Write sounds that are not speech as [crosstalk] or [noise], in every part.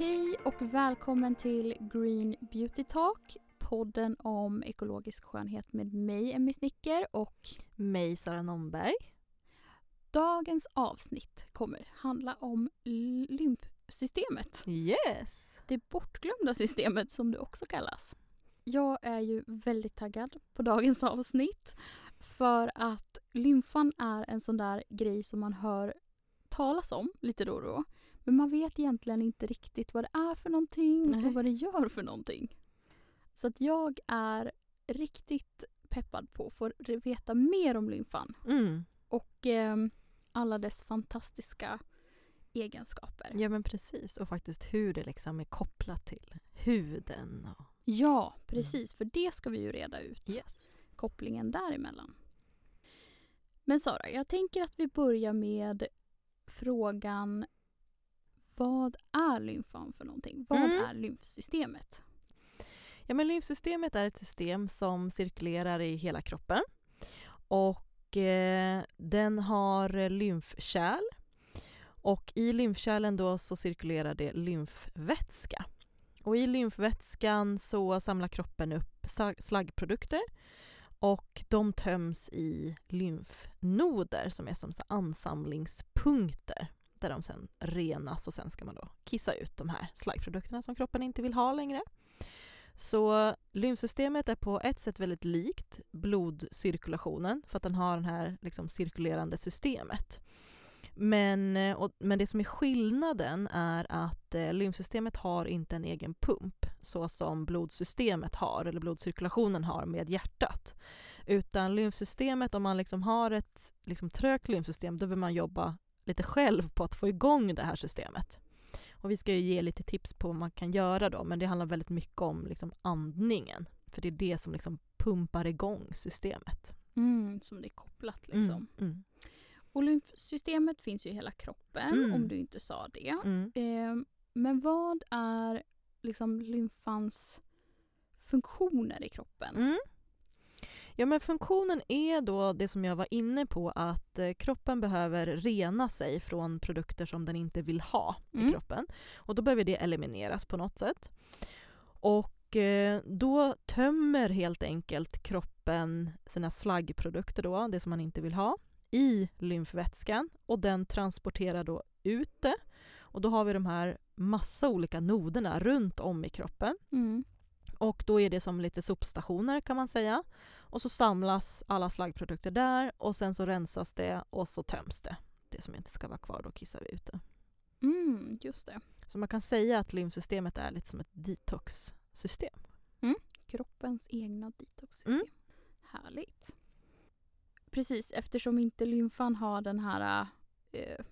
Hej och välkommen till Green Beauty Talk, podden om ekologisk skönhet med mig, Emmy Snicker och mig, Sara Nomberg. Dagens avsnitt kommer handla om lymfsystemet. Yes! Det bortglömda systemet som det också kallas. Jag är ju väldigt taggad på dagens avsnitt för att lymfan är en sån där grej som man hör talas om lite då och då. Men man vet egentligen inte riktigt vad det är för någonting Nej. och vad det gör för någonting. Så att jag är riktigt peppad på att få veta mer om lymfan. Mm. Och eh, alla dess fantastiska egenskaper. Ja men precis och faktiskt hur det liksom är kopplat till huden. Och... Ja precis, mm. för det ska vi ju reda ut. Yes. Kopplingen däremellan. Men Sara, jag tänker att vi börjar med frågan vad är lymfan för någonting? Vad mm. är lymfsystemet? Ja, men lymfsystemet är ett system som cirkulerar i hela kroppen. Och eh, den har lymfkärl. Och i lymfkärlen då så cirkulerar det lymfvätska. Och i lymfvätskan så samlar kroppen upp slaggprodukter och de töms i lymfnoder som är som ansamlingspunkter där de sen renas och sen ska man då kissa ut de här slaggprodukterna som kroppen inte vill ha längre. Så lymfsystemet är på ett sätt väldigt likt blodcirkulationen för att den har det här liksom cirkulerande systemet. Men, eh, och, men det som är skillnaden är att eh, lymfsystemet har inte en egen pump så som blodsystemet har, eller blodcirkulationen har med hjärtat. Utan lymfsystemet, om man liksom har ett liksom trögt lymfsystem, då vill man jobba lite själv på att få igång det här systemet. Och vi ska ju ge lite tips på vad man kan göra då, men det handlar väldigt mycket om liksom andningen. För det är det som liksom pumpar igång systemet. Mm, som det är kopplat liksom. Mm, mm. Och lymfsystemet finns ju i hela kroppen, mm. om du inte sa det. Mm. Eh, men vad är liksom lymfans funktioner i kroppen? Ja, men funktionen är då det som jag var inne på att eh, kroppen behöver rena sig från produkter som den inte vill ha mm. i kroppen. Och då behöver det elimineras på något sätt. Och eh, då tömmer helt enkelt kroppen sina slaggprodukter då, det som man inte vill ha, i lymfvätskan och den transporterar då ut det. Och då har vi de här massa olika noderna runt om i kroppen. Mm. Och då är det som lite sopstationer kan man säga. Och så samlas alla slaggprodukter där och sen så rensas det och så töms det. Det som inte ska vara kvar, då kissar vi ut det. Mm, just det. Så man kan säga att lymfsystemet är lite som ett detoxsystem. Mm. Kroppens egna detoxsystem. Mm. Härligt. Precis, eftersom inte lymfan har den här eh,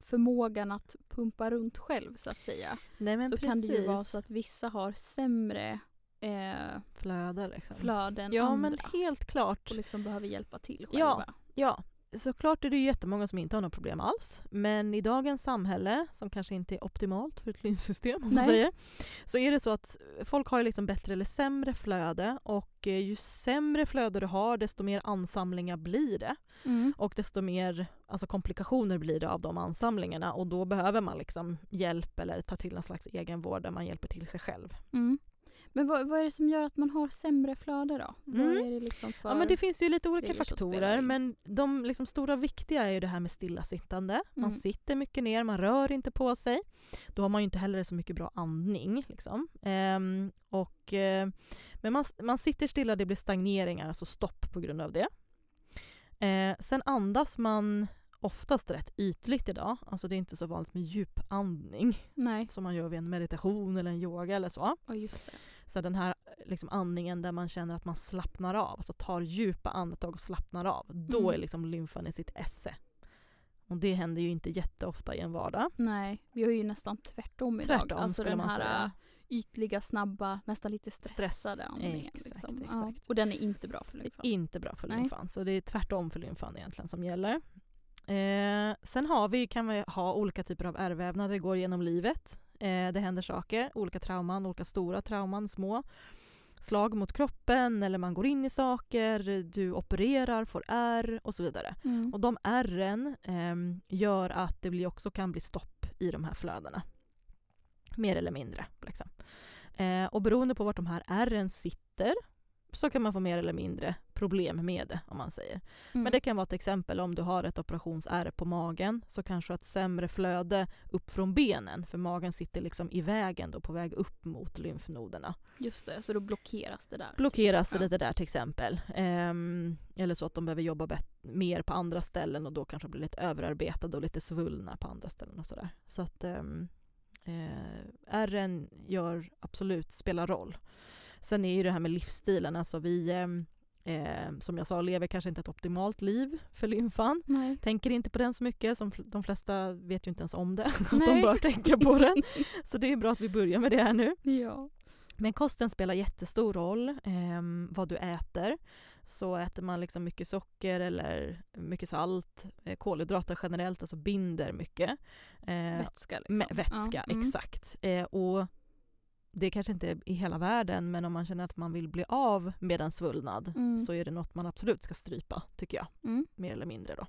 förmågan att pumpa runt själv så att säga. Nej, så precis. kan det ju vara så att vissa har sämre eh, flöde liksom. flöden ja, andra. men helt klart. Och liksom behöver hjälpa till själva. Ja, ja. Såklart är det jättemånga som inte har några problem alls. Men i dagens samhälle, som kanske inte är optimalt för ett lymfsystem, om man säger, så är det så att folk har liksom bättre eller sämre flöde och eh, ju sämre flöde du har desto mer ansamlingar blir det. Mm. Och desto mer alltså komplikationer blir det av de ansamlingarna och då behöver man liksom hjälp eller ta till en slags egenvård där man hjälper till sig själv. Mm. Men vad, vad, är det som gör att man har sämre flöde då? Mm. Vad är det liksom för ja, men det finns ju lite olika faktorer men de liksom stora viktiga är ju det här med stillasittande. Mm. Man sitter mycket ner, man rör inte på sig. Då har man ju inte heller så mycket bra andning. Liksom. Ehm, och, eh, men man, man sitter stilla, det blir stagneringar, alltså stopp på grund av det. Eh, sen andas man oftast rätt ytligt idag. Alltså det är inte så vanligt med djupandning Nej. som man gör vid en meditation eller en yoga eller så. Ja, just det. Så den här liksom andningen där man känner att man slappnar av, alltså tar djupa andetag och slappnar av, då mm. är liksom lymfan i sitt esse. Och det händer ju inte jätteofta i en vardag. Nej, vi har ju nästan tvärtom idag. Tvärtom alltså den här säga. ytliga, snabba, nästan lite stressade Stress. andningen. Exakt, liksom. exakt. Ja. Och den är inte bra för lymfan. Inte bra för lymfan, så det är tvärtom för lymfan egentligen som gäller. Eh, sen har vi, kan vi ha olika typer av ärrvävnad, det går genom livet. Eh, det händer saker, olika trauman, olika stora trauman, små slag mot kroppen eller man går in i saker, du opererar, får ärr och så vidare. Mm. Och de ärren eh, gör att det också kan bli stopp i de här flödena. Mer eller mindre. Liksom. Eh, och beroende på vart de här ärren sitter så kan man få mer eller mindre problem med det om man säger. Mm. Men det kan vara ett exempel om du har ett operationsärr på magen så kanske ett sämre flöde upp från benen för magen sitter liksom i vägen då på väg upp mot lymfnoderna. Just det, så då blockeras det där. Blockeras det Ja. lite där till exempel. Ehm, eller så att de behöver jobba mer på andra ställen och då kanske blir lite överarbetade och lite svullna på andra ställen och sådär. Så att um, eh, ärren gör absolut, spelar roll. Sen är ju det här med livsstilen, alltså vi eh, som jag sa, lever kanske inte ett optimalt liv för lymfan. Nej. Tänker inte på den så mycket, som de flesta vet ju inte ens om det, [laughs] att de bör tänka på den. [laughs] Så det är bra att vi börjar med det här nu. Ja. Men kosten spelar jättestor roll, ehm, vad du äter. Så äter man liksom mycket socker eller mycket salt, eh, kolhydrater generellt, alltså binder mycket. Eh, Vätska liksom. vätska, Ja, mm. exakt. Eh, och det kanske inte är i hela världen, men om man känner att man vill bli av med en svullnad Mm. så är det något man absolut ska strypa, tycker jag. Mm. Mer eller mindre då.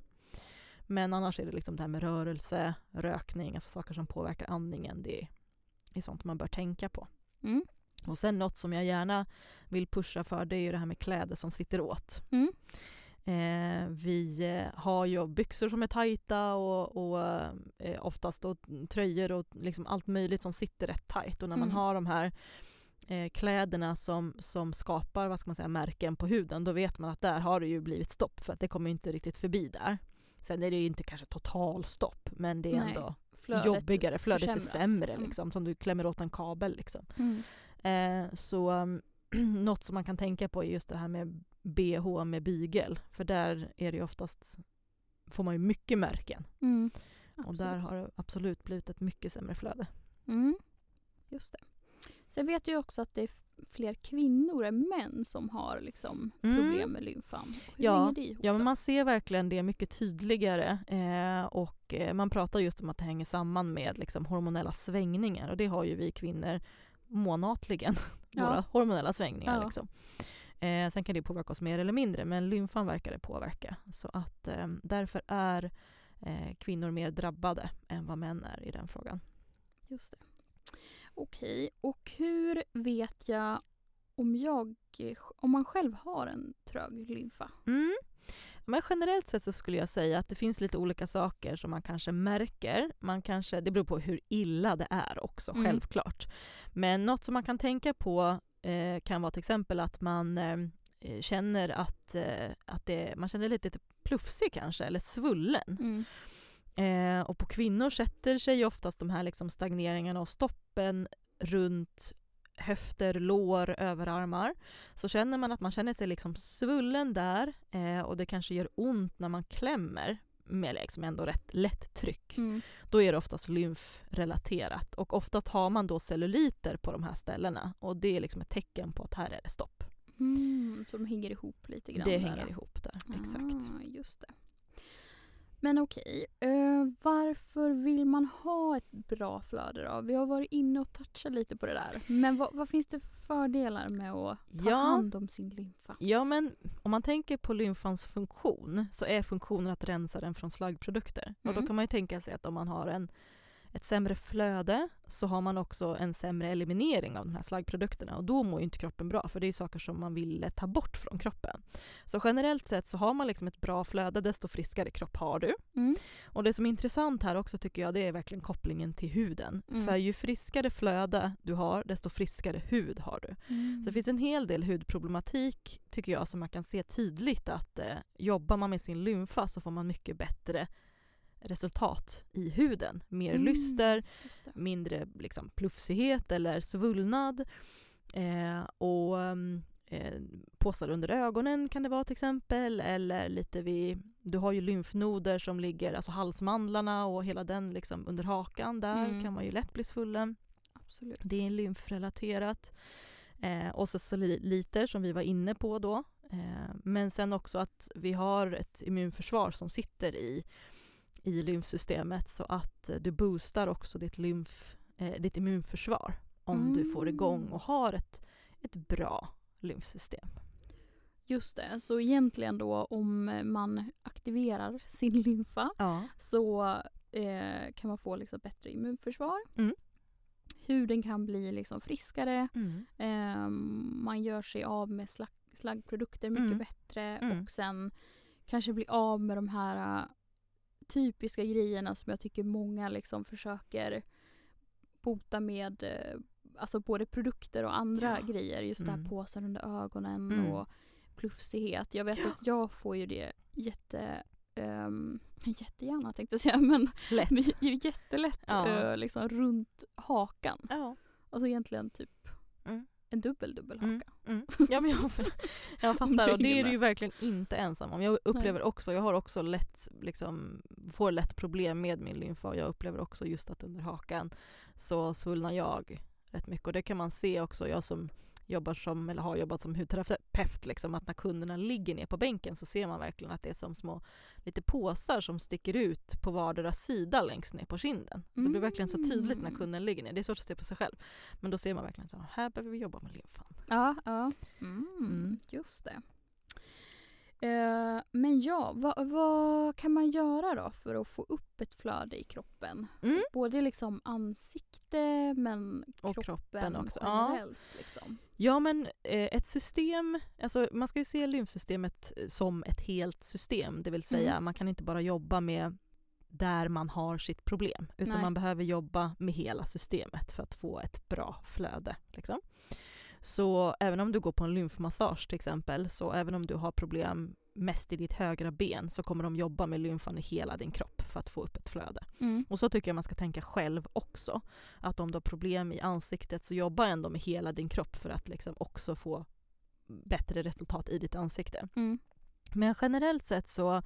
Men annars är det liksom det här med rörelse, rökning, alltså saker som påverkar andningen. Det är sånt man bör tänka på. Mm. Och sen något som jag gärna vill pusha för det är ju det här med kläder som sitter åt. Mm. Eh, vi eh, har ju byxor som är tajta och, och eh, oftast då tröjor och liksom allt möjligt som sitter rätt tajt. Och när man Mm. har de här eh, kläderna som, som skapar vad ska man säga, märken på huden, då vet man att där har det ju blivit stopp för att det kommer inte riktigt förbi där. Sen är det ju inte kanske totalstopp, men det är Nej, ändå Flödet jobbigare, flödet är försämras. sämre Mm. liksom, som du klämmer åt en kabel liksom. Mm. Eh, så [clears throat] något som man kan tänka på är just det här med bh med bygel. För där är det ju oftast, får man ju mycket märken. Mm. Och där har det absolut blivit ett mycket sämre flöde. Mm. Just det. Sen vet jag ju också att det är fler kvinnor än män som har liksom Mm. problem med lymfan. Hur Ja. hänger det ihop Ja men man ser verkligen det mycket tydligare eh, och eh, man pratar just om att det hänger samman med liksom, hormonella svängningar och det har ju vi kvinnor månatligen, [laughs] Ja. våra hormonella svängningar. Ja. Liksom. Eh, sen kan det påverka oss mer eller mindre men lymfan verkar det påverka. Så att eh, därför är eh, kvinnor mer drabbade än vad män är i den frågan. Just det. Okej, och hur vet jag om jag, om man själv har en trög lymfa? Mm. Men generellt sett så skulle jag säga att det finns lite olika saker som man kanske märker. Man kanske, det beror på hur illa det är också, Mm. självklart. Men något som man kan tänka på eh, kan vara till exempel att man eh, känner att, eh, att det, man känner lite, lite plufsig kanske, eller svullen. Mm. Eh, och på kvinnor sätter sig oftast de här liksom stagneringarna och stoppen runt höfter, lår, överarmar. Så känner man att man känner sig liksom svullen där eh, och det kanske gör ont när man klämmer med liksom ändå rätt lätt tryck. Mm. Då är det oftast lymfrelaterat och oftast har man då celluliter på de här ställena och det är liksom ett tecken på att här är det stopp. Mm. Så de hänger ihop lite grann Det där. hänger ihop där, exakt. Ah, just det. Men okej, eh, varför vill man ha ett bra flöde då? Vi har varit inne och touchat lite på det där. Men vad, vad finns det för fördelar med att ta Ja. hand om sin lymfa? Ja, men om man tänker på lymfans funktion så är funktionen att rensa den från slaggprodukter. Och då Mm. kan man ju tänka sig att om man har en, ett sämre flöde så har man också en sämre eliminering av de här slaggprodukterna och då mår inte kroppen bra för det är saker som man vill ta bort från kroppen. Så generellt sett så har man liksom ett bra flöde desto friskare kropp har du. Mm. Och det som är intressant här också tycker jag det är verkligen kopplingen till huden. Mm. För ju friskare flöde du har desto friskare hud har du. Så det finns en hel del hudproblematik tycker jag som man kan se tydligt att eh, jobbar man med sin lymfa så får man mycket bättre resultat i huden. Mer Mm. lyster, mindre liksom, plufsighet eller svullnad. Eh, och mm, eh, påsar under ögonen kan det vara till exempel. Eller lite vid, du har ju lymfnoder som ligger, alltså halsmandlarna och hela den liksom under hakan. Där Mm. kan man ju lätt bli svullen. Absolut. Det är lymfrelaterat. Eh, och så celluliter som vi var inne på då. Eh, men sen också att vi har ett immunförsvar som sitter i, i lymfsystemet så att eh, du boostar också ditt, lymf, eh, ditt immunförsvar om du får igång Mm. och har ett, ett bra lymfsystem. Just det, så egentligen då om man aktiverar sin lymfa Ja. så eh, kan man få liksom bättre immunförsvar. Mm. huden kan bli liksom friskare. Mm. Ehm, man gör sig av med slag, slaggprodukter mycket Mm. bättre Mm. och sen kanske bli av med de här typiska grejerna som jag tycker många liksom försöker bota med äh, alltså både produkter och andra Ja. grejer. Just det Mm. här påsar under ögonen Mm. och plufsighet. Jag vet Ja. att jag får ju det jätte Um, [laughs] jättegärna tänkte jag säga men Lätt. [laughs] det jättelätt Ja. äh, liksom runt hakan. Ja. Alltså egentligen typ Mm. En dubbel dubbel haka. Mm. Mm. [laughs] Ja, men jag, jag fattar och det är du ju verkligen inte ensam om. Jag upplever också, jag har också lätt, liksom, får lätt problem med min lymfa jag upplever också just att under hakan så svullnar jag rätt mycket och det kan man se också, jag som jobbar som, eller har jobbat som hudterapeut, liksom, att när kunderna ligger ner på bänken så ser man verkligen att det är som små lite påsar som sticker ut på vardera sida längst ner på kinden. Det blir verkligen så tydligt när Mm. kunden ligger ner. Det är svårt att se på sig själv. Men då ser man verkligen så här behöver vi jobba med lymfan. Ja, ja. Mm, Mm. just det. Eh, men ja, vad, vad kan man göra då för att få upp ett flöde i kroppen? Mm. Både liksom ansikte men Och kroppen, kroppen också. Ja. generellt. Liksom. Ja men eh, ett system, alltså man ska ju se lymfsystemet eh, som ett helt system, det vill säga Mm. man kan inte bara jobba med där man har sitt problem, utan Nej. man behöver jobba med hela systemet för att få ett bra flöde. Liksom. Så även om du går på en lymfmassage till exempel, så även om du har problem mest i ditt högra ben så kommer de jobba med lymfan i hela din kropp för att få upp ett flöde. Mm. Och så tycker jag man ska tänka själv också. Att om du har problem i ansiktet så jobba ändå med hela din kropp för att liksom också få bättre resultat i ditt ansikte. Mm. Men generellt sett så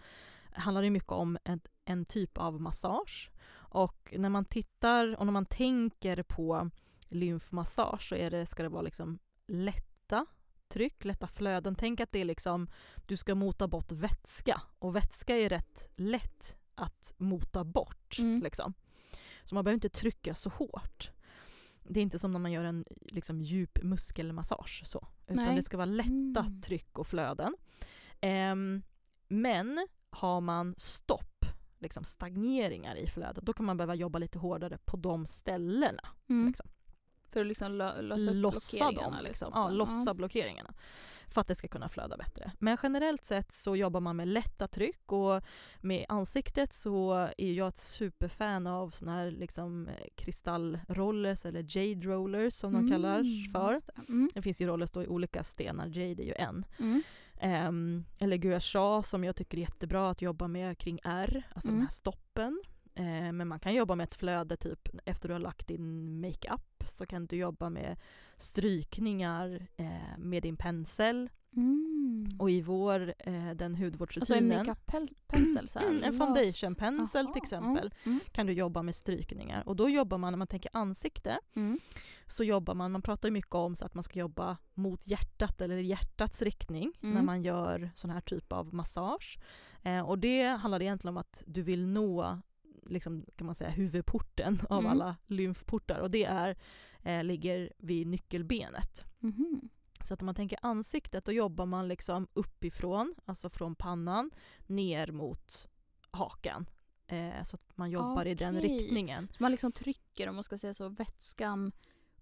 handlar det mycket om en, en typ av massage. Och när man tittar och när man tänker på lymfmassage så är det, ska det vara liksom lätta tryck, lätta flöden. Tänk att det är liksom, du ska mota bort vätska och vätska är rätt lätt att mota bort. Mm. Liksom. Så man behöver inte trycka så hårt. Det är inte som när man gör en liksom, djup muskelmassage. Så, utan Nej. det ska vara lätta Mm. tryck och flöden. Ehm, men har man stopp, liksom stagneringar i flödet, då kan man behöva jobba lite hårdare på de ställena. Mm. Liksom. För att liksom lö- lösa upp Lossa blockeringarna. dem, liksom. kroppen. ja, lossa blockeringarna. För att det ska kunna flöda bättre. Men generellt sett så jobbar man med lätta tryck och med ansiktet så är jag ett superfan av såna här liksom kristallrollers eller jade rollers som de Mm, för. just det. Mm. Det finns ju rollers då i olika stenar, jade är ju en. Mm. Ehm, eller gua sha som jag tycker är jättebra att jobba med kring R, alltså Mm. de här stoppen. Ehm, men man kan jobba med ett flöde typ efter du har lagt din makeup så kan du jobba med strykningar eh, med din pensel. Mm. Och i vår, eh, den Alltså en hudvårdsrutinen, makeup-pensel Mm, en foundation-pensel till exempel. Mm. kan du jobba med strykningar. Och då jobbar man, när man tänker ansikte, Mm. så jobbar man, man pratar ju mycket om så att man ska jobba mot hjärtat eller hjärtats riktning Mm. när man gör sån här typ av massage. Eh, och det handlar egentligen om att du vill nå liksom, kan man säga, huvudporten av Mm. alla lymfportar och det är, eh, ligger vid nyckelbenet. Mhm. Så att om man tänker ansiktet, då jobbar man liksom uppifrån, alltså från pannan, ner mot hakan. Eh, så att man jobbar i den riktningen. Så man liksom trycker, om man ska säga så, vätskan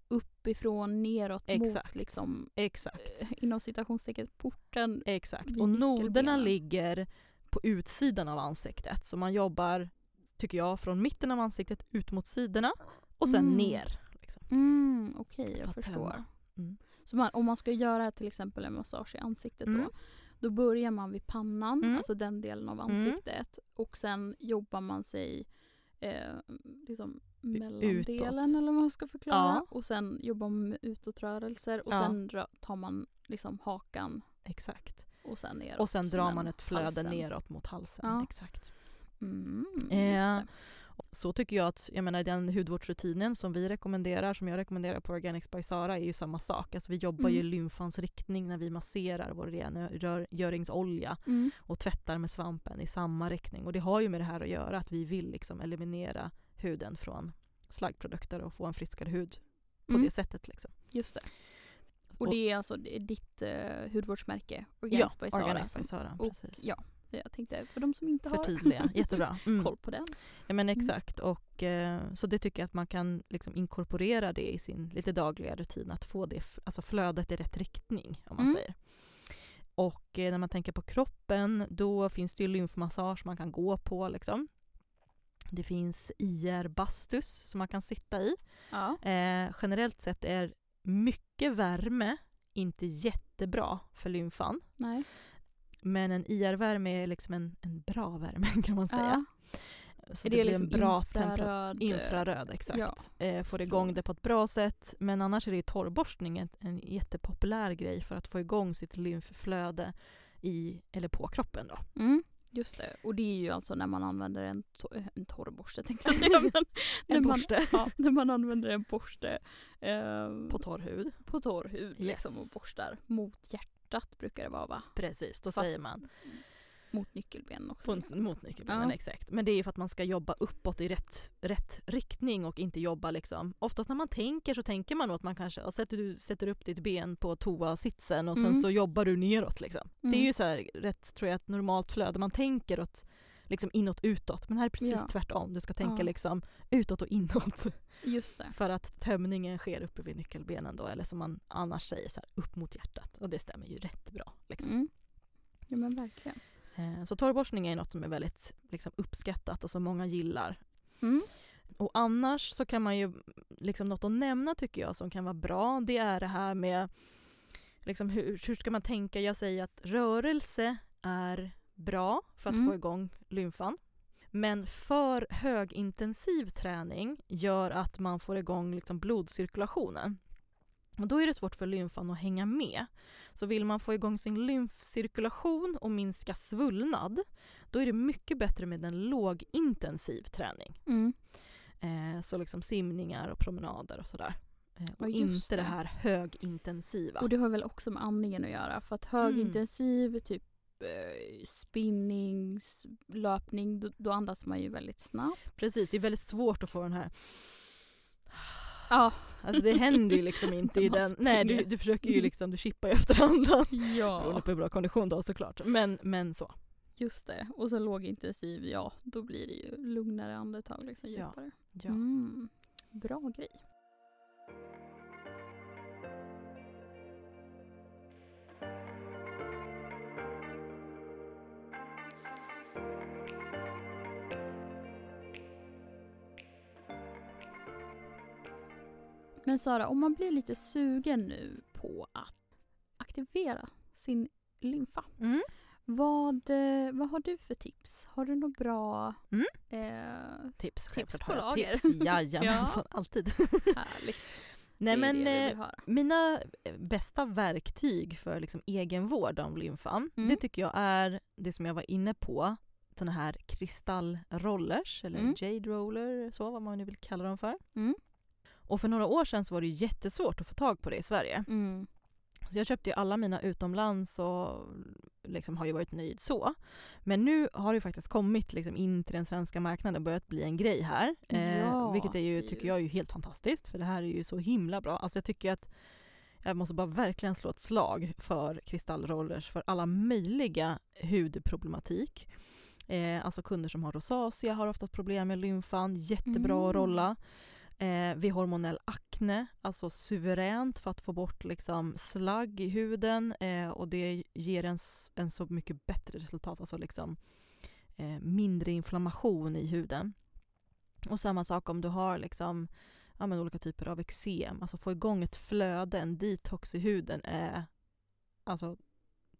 uppifrån neråt mot Exakt. liksom, Exakt. eh, inom citationstecken porten. Exakt. Och noderna ligger på utsidan av ansiktet. Så man jobbar, tycker jag, från mitten av ansiktet ut mot sidorna och sen Mm. ner. Liksom. Mm, Okej, För jag förstår. Mm. Så man, om man ska göra till exempel en massage i ansiktet Mm. då, då börjar man vid pannan, Mm. alltså den delen av Mm. ansiktet och sen jobbar man sig eh, liksom mellandelen utåt. eller vad man ska förklara. Ja. Och sen jobbar man med utåtrörelser och Ja. sen tar man liksom hakan Exakt. och sen neråt. Och sen drar man ett flöde halsen. neråt mot halsen. Ja. Exakt. Mm, Eh. Så tycker jag att, jag menar den hudvårdsrutinen som vi rekommenderar, som jag rekommenderar på Organics by Sara, är ju samma sak. Alltså vi jobbar ju i Mm. lymfans riktning när vi masserar vår rengöringsolja Mm. och tvättar med svampen i samma riktning. Och det har ju med det här att göra, att vi vill liksom eliminera huden från slaggprodukter och få en friskare hud på Mm. det sättet. Liksom. Just det. Och Och- det är alltså ditt eh, hudvårdsmärke, Ja, Organics by Sara. Organics by Sara, Och, precis. ja, Jag tänkte, för de som inte har Förtydliga, [laughs] jättebra. Mm. koll på den. Ja men exakt och eh, så det tycker jag att man kan liksom inkorporera det i sin lite dagliga rutin att få det, alltså flödet i rätt riktning om man Mm. säger. Och eh, när man tänker på kroppen då finns det ju lymfmassage man kan gå på liksom. Det finns IR-bastus som man kan sitta i. Ja. Eh, generellt sett är mycket värme inte jättebra för lymfan. Nej. Men en IR-värme är liksom en, en bra värme [laughs] kan man säga. Ja. Så Är det, det blir liksom en bra infraröd? Infraröd, exakt. Ja, eh, får igång det på ett bra sätt. Men annars är det ju torrborstning en, en jättepopulär grej för att få igång sitt lymfflöde i, eller på kroppen. Då. Mm, just det. Och det är ju alltså när man använder en, to- en torrborste tänkte jag säga. [laughs] [laughs] Men när En man, borste ja, när man använder en borste eh, på torr hud. på torr hud liksom, Yes. och borstar mot hjärtat brukar det vara va? Precis, då Fast säger man. Mot nyckelben också. På, liksom. mot nyckelbenen, Ja. exakt. Men det är ju för att man ska jobba uppåt i rätt, rätt riktning och inte jobba liksom. Oftast när man tänker så tänker man nog att man kanske, sätter du sätter upp ditt ben på toasitsen och sen Mm. så jobbar du neråt liksom. Det är Mm. ju så här rätt, tror jag, ett normalt flöde. Man tänker åt liksom inåt utåt. Men här är precis Ja. tvärtom. Du ska tänka Ja. liksom utåt och inåt. Just det. För att tömningen sker uppe vid nyckelbenen då, eller som man annars säger så här, upp mot hjärtat. Och det stämmer ju rätt bra. Liksom. Mm. Ja men verkligen. Eh, Så torrborstning är något som är väldigt liksom, uppskattat och som många gillar. Mm. Och annars så kan man ju, liksom något att nämna tycker jag som kan vara bra, det är det här med liksom hur, hur ska man tänka? Jag säger att rörelse är bra för att Mm. få igång lymfan. Men för högintensiv träning gör att man får igång liksom blodcirkulationen. Och då är det svårt för lymfan att hänga med. Så vill man få igång sin lymfcirkulation och minska svullnad, då är det mycket bättre med en lågintensiv träning. Mm. Eh, så liksom simningar och promenader och sådär. Eh, och Ja, inte det. det. här högintensiva. Och det har väl också med andningen att göra för att Mm. högintensiv typ eh, spinnings, löpning, då, då andas man ju väldigt snabbt. Precis, det är väldigt svårt att få den här... Ja. Alltså det händer ju liksom [laughs] inte i den... Nej, du, du försöker ju liksom, du chippar ju efter andan. Beroende [laughs] Ja, på hur bra kondition du har såklart. Men, men så. just det. Och så lågintensiv, ja då blir det ju lugnare andetag liksom Ja. djupare. Ja. Mm. Bra grej. Men Sara, om man blir lite sugen nu på att aktivera sin lymfa. Mm. Vad, eh, vad har du för tips? Har du något bra Mm. eh, Tips, Tips på lager. Tips. [laughs] Jajamensan, alltid. härligt? [laughs] Nej men eh, mina eh, bästa verktyg för liksom egenvård av lymfan, Mm. det tycker jag är det som jag var inne på, såna här kristallrollers eller Mm. jade roller, så vad man nu vill kalla dem för. Och för några år sedan så var det jättesvårt att få tag på det i Sverige. Mm. Så jag köpte ju alla mina utomlands och liksom har ju varit nöjd så. Men nu har det faktiskt kommit liksom in till den svenska marknaden och börjat bli en grej här. Eh, Ja, vilket är ju, tycker jag är ju helt fantastiskt för det här är ju så himla bra. Alltså jag tycker att jag måste bara verkligen slå ett slag för kristallrollers för alla möjliga hudproblematik. Eh, alltså kunder som har rosacea har oftast problem med lymfan, jättebra att Mm. rolla. Eh, vid hormonell akne, alltså suveränt för att få bort liksom slagg i huden eh, och det ger en, en så mycket bättre resultat, alltså liksom eh, mindre inflammation i huden. Och samma sak om du har liksom ja, men olika typer av eksem, alltså få igång ett flöde, en detox i huden är alltså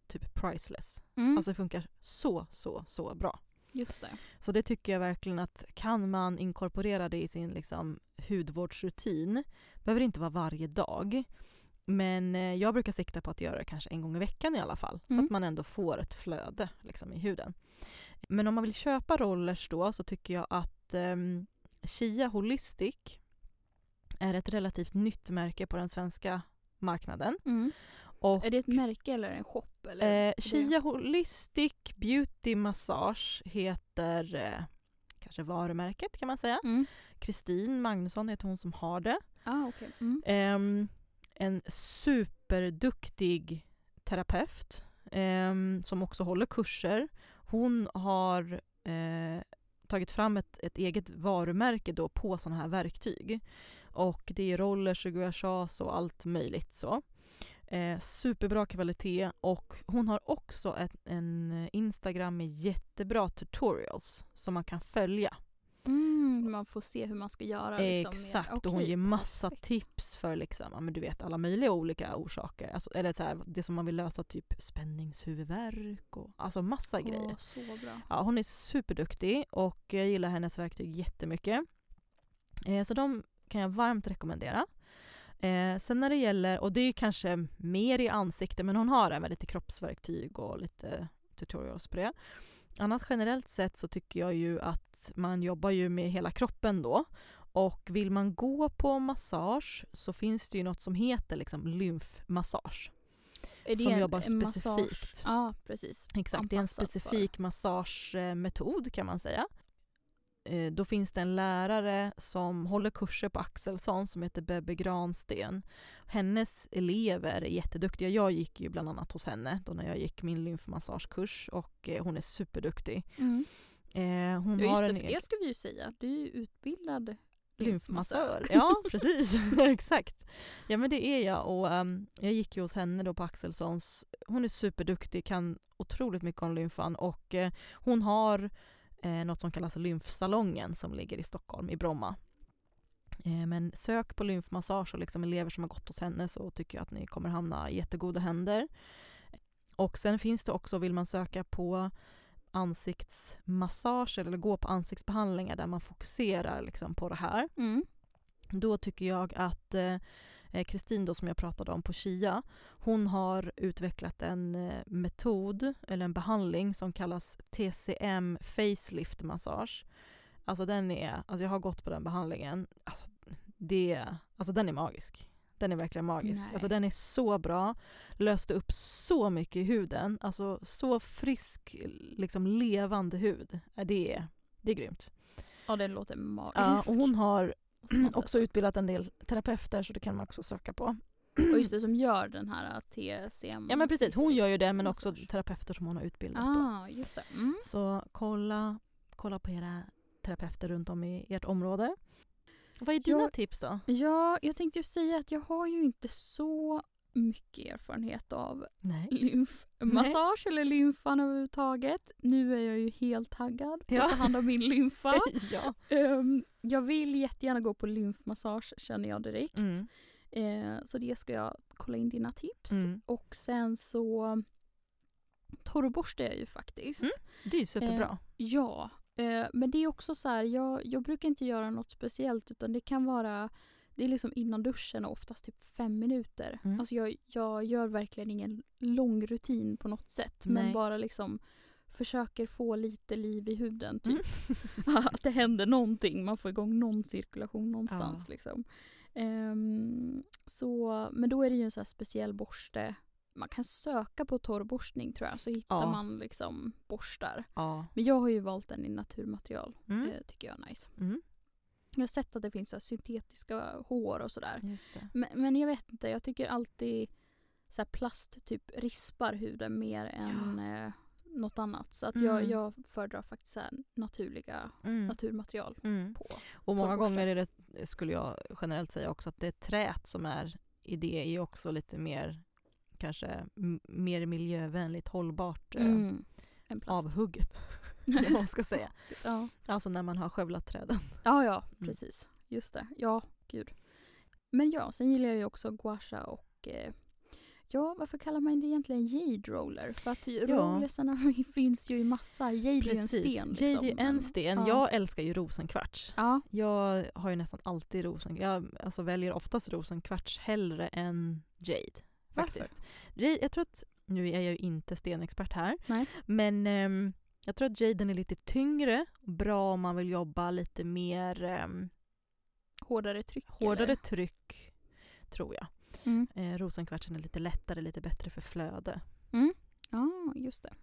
typ priceless. Mm. Alltså det funkar så, så, så bra. Just det. Så det tycker jag verkligen att kan man inkorporera det i sin liksom, hudvårdsrutin, behöver det inte vara varje dag, men eh, jag brukar sikta på att göra det kanske en gång i veckan i alla fall, så Mm. att man ändå får ett flöde liksom, i huden. Men om man vill köpa rollers då så tycker jag att ehm, Chia Holistic är ett relativt nytt märke på den svenska marknaden. Mm. Och Är det ett märke eller en shop? Eller? Eh, Chia Holistic Beauty Massage heter eh, kanske varumärket kan man säga. Mm. Kristin Magnusson heter hon som har det. Ah, okej. Mm. Ehm, en superduktig terapeut ehm, som också håller kurser hon har eh, tagit fram ett, ett eget varumärke då på sådana här verktyg. Och det är rollers och gouachas och allt möjligt så. Eh, superbra kvalitet och hon har också ett, en Instagram med jättebra tutorials som man kan följa. Mm, man får se hur man ska göra. Liksom, Exakt, mer. och hon ger massa perfekt. tips för liksom, men du vet, alla möjliga olika orsaker. Alltså, eller så här, det som man vill lösa, typ spänningshuvudvärk och alltså massa grejer. Åh, så bra. Ja, hon är superduktig och jag gillar hennes verktyg jättemycket. Eh, så de kan jag varmt rekommendera. Eh, sen när det gäller, och det är kanske mer i ansikte, men hon har även lite kroppsverktyg och lite tutorials på det. Annars generellt sett så tycker jag ju att man jobbar ju med hela kroppen då. Och vill man gå på massage så finns det ju något som heter liksom lymfmassage. Är det Som en- jobbar en massage? specifikt. Ja, precis. Exakt, det är en specifik massagemetod kan man säga. Eh, Då finns det en lärare som håller kurser på Axelsson som heter Bebbe Gransten. Hennes elever är jätteduktiga. Jag gick ju bland annat hos henne då när jag gick min lymfmassagekurs och eh, hon är superduktig. Mm. Eh, Hon Ja, just det, för egen det ska vi ju säga. Du är ju utbildad lymfmassör. Ja, [laughs] precis. [laughs] Exakt. Ja, men det är jag. Och ehm, jag gick ju hos henne då på Axelssons. Hon är superduktig, kan otroligt mycket om lymfan och eh, hon har eh, något som kallas lymfsalongen som ligger i Stockholm, i Bromma. Eh, men sök på lymfmassage och liksom elever som har gått hos henne så tycker jag att ni kommer hamna i jättegoda händer. Och sen finns det också, vill man söka på ansiktsmassage eller gå på ansiktsbehandlingar där man fokuserar liksom på det här. Mm. Då tycker jag att eh, Kristin då som jag pratade om på Chia, hon har utvecklat en eh, metod eller en behandling som kallas TCM facelift massage. Alltså den är, alltså jag har gått på den behandlingen, alltså, det, alltså den är magisk. Den är verkligen magisk. Nej. Alltså den är så bra, löste upp så mycket i huden, alltså så frisk, liksom levande hud. Ja, Det är, det är grymt. Ja, det låter magiskt. Ja, och hon har också testa. utbildat en del terapeuter så det kan man också söka på. Och just [clears throat] det, som gör den här TCM. Ja men precis, hon gör ju det men också terapeuter som hon har utbildat. Ah, just det. Mm. Så kolla, kolla på era terapeuter runt om i ert område. Vad är dina Jag- tips då? Ja, jag tänkte ju säga att jag har ju inte så mycket erfarenhet av Nej. lymfmassage eller lymfan överhuvudtaget. Nu är jag ju helt taggad på Ja. att ta hand om min [laughs] lymfa. ja. Ehm, jag vill jättegärna gå på lymfmassage känner jag direkt. Mm. Eh, så det ska jag kolla in dina tips. Mm. Och sen så torrborstar jag ju faktiskt. Mm. Det är ju superbra. Ja, eh, men det är också så här, jag, jag brukar inte göra något speciellt utan det kan vara det är liksom innan duschen och oftast typ fem minuter. Mm. Alltså jag, jag gör verkligen ingen lång rutin på något sätt men Nej. bara liksom försöker få lite liv i huden typ. Mm. [laughs] att det händer någonting, man får igång någon cirkulation någonstans. Liksom. Ehm, så, men då är det ju en så här speciell borste. Man kan söka på torrborstning tror jag så hittar Ja. man liksom borstar. Ja. Men jag har ju valt den i naturmaterial. Mm. Det tycker jag är nice. Mm. Jag har sett att det finns så syntetiska hår och sådär. Men, men jag vet inte, jag tycker alltid så plast typ rispar huden mer än eh, något annat. Så att jag, Mm. jag föredrar faktiskt så naturliga Mm. naturmaterial Mm. på. Och många gånger är det, skulle jag generellt säga också, att det trät som är i det är ju också lite mer kanske mer miljövänligt hållbart eh, Mm. Avhugget. [laughs] vad man ska säga. ja. Alltså när man har skövlat träden. ja, ja, Mm. precis. Just det. Ja, gud. Men ja, sen gillar jag ju också guasha och eh, Ja, varför kallar man det egentligen jade roller? För att rollersarna [laughs] finns ju i massa. Jade är ju en sten. Liksom. Jade är en sten. ja. Jag älskar ju rosenkvarts. Ja, Jag har ju nästan alltid rosen... Jag alltså väljer oftast rosenkvarts hellre än jade. Varför? Faktiskt. Jade, jag tror att, nu är jag ju inte stenexpert här, Nej. men ehm, jag tror att jaden är lite tyngre, bra om man vill jobba lite mer ehm, hårdare tryck. hårdare eller? tryck, tror jag. Mm. Eh, rosenkvartsen är lite lättare, lite bättre för flöde. Ja, just det.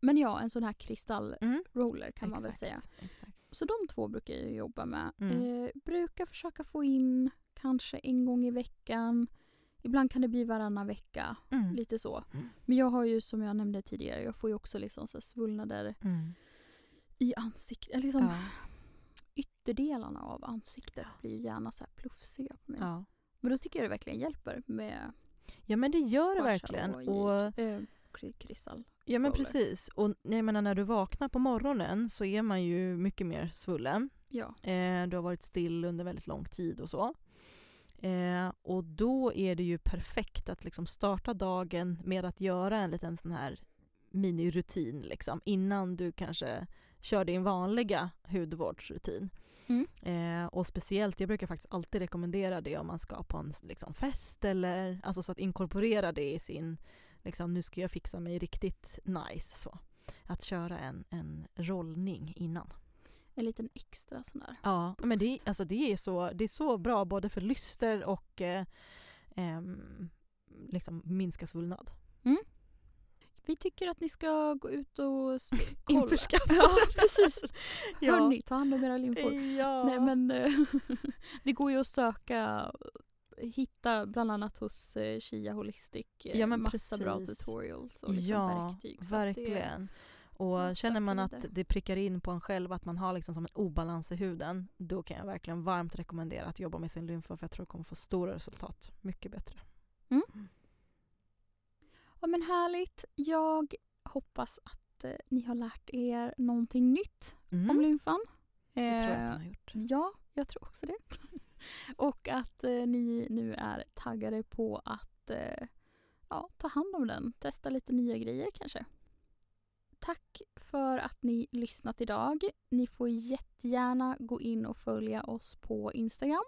Men ja, en sån här kristallroller kan man väl Exakt, säga. Exakt. Så de två brukar jag jobba med. Mm. Eh, brukar försöka få in kanske en gång i veckan. Ibland kan det bli varannan vecka, Mm. lite så. Mm. Men jag har ju som jag nämnde tidigare, jag får ju också liksom så svullnader Mm. i ansiktet. Liksom Ja. ytterdelarna av ansiktet blir gärna så här plufsiga på mig. Ja. Men då tycker jag det verkligen hjälper med ja, men det gör det verkligen. och Och, eh, kry- kristall. ja, men precis. Och jag menar, när du vaknar på morgonen så är man ju mycket mer svullen. Ja. Eh, du har varit still under väldigt lång tid och så. Eh, och då är det ju perfekt att liksom starta dagen med att göra en liten sån här minirutin liksom, innan du kanske kör din vanliga hudvårdsrutin. Mm. Eh, och speciellt, jag brukar faktiskt alltid rekommendera det om man ska på en liksom, fest eller alltså så att inkorporera det i sin, liksom, nu ska jag fixa mig riktigt nice så. Att köra en, en rollning innan. En liten extra sån där. Ja, men det, Boost. alltså det, är så, det är så bra både för lyster och eh, ehm, liksom minska svullnad. Vi tycker att ni ska gå ut och [laughs] kolla. Införskaffa. Ja, precis. Ja. Hörni, ta hand om era lymfor. Ja. Nej men eh, [laughs] det går ju att söka, hitta bland annat hos eh, Shia Holistic eh, Ja, massa bra precis. tutorials och liksom ja, verktyg. Så att det- Och känner man att det prickar in på en själv, att man har liksom som en obalans i huden, då kan jag verkligen varmt rekommendera att jobba med sin lymfa för jag tror att kommer få stora resultat. Mycket bättre. Ja men härligt. Jag hoppas att eh, ni har lärt er någonting nytt Mm. om lymfan. Det tror jag att Eh, den har gjort. Ja, jag tror också det. [laughs] och att eh, ni nu är taggade på att eh, ja, ta hand om den. Testa lite nya grejer kanske. Tack för att ni lyssnat idag. Ni får jättegärna gå in och följa oss på Instagram.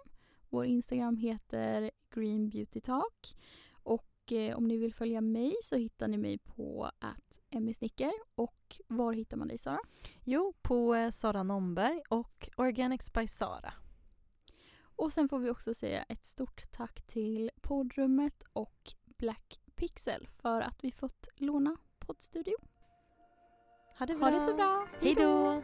Vår Instagram heter Green Beauty Talk. Och eh, om ni vill följa mig så hittar ni mig på att Snicker. Och var hittar man dig Sara? Jo, på eh, Sara Nomberg och Organics by Sara. Och sen får vi också säga ett stort tack till poddrummet och Black Pixel för att vi fått låna poddstudio. Ha det Ha det så bra! Hej då!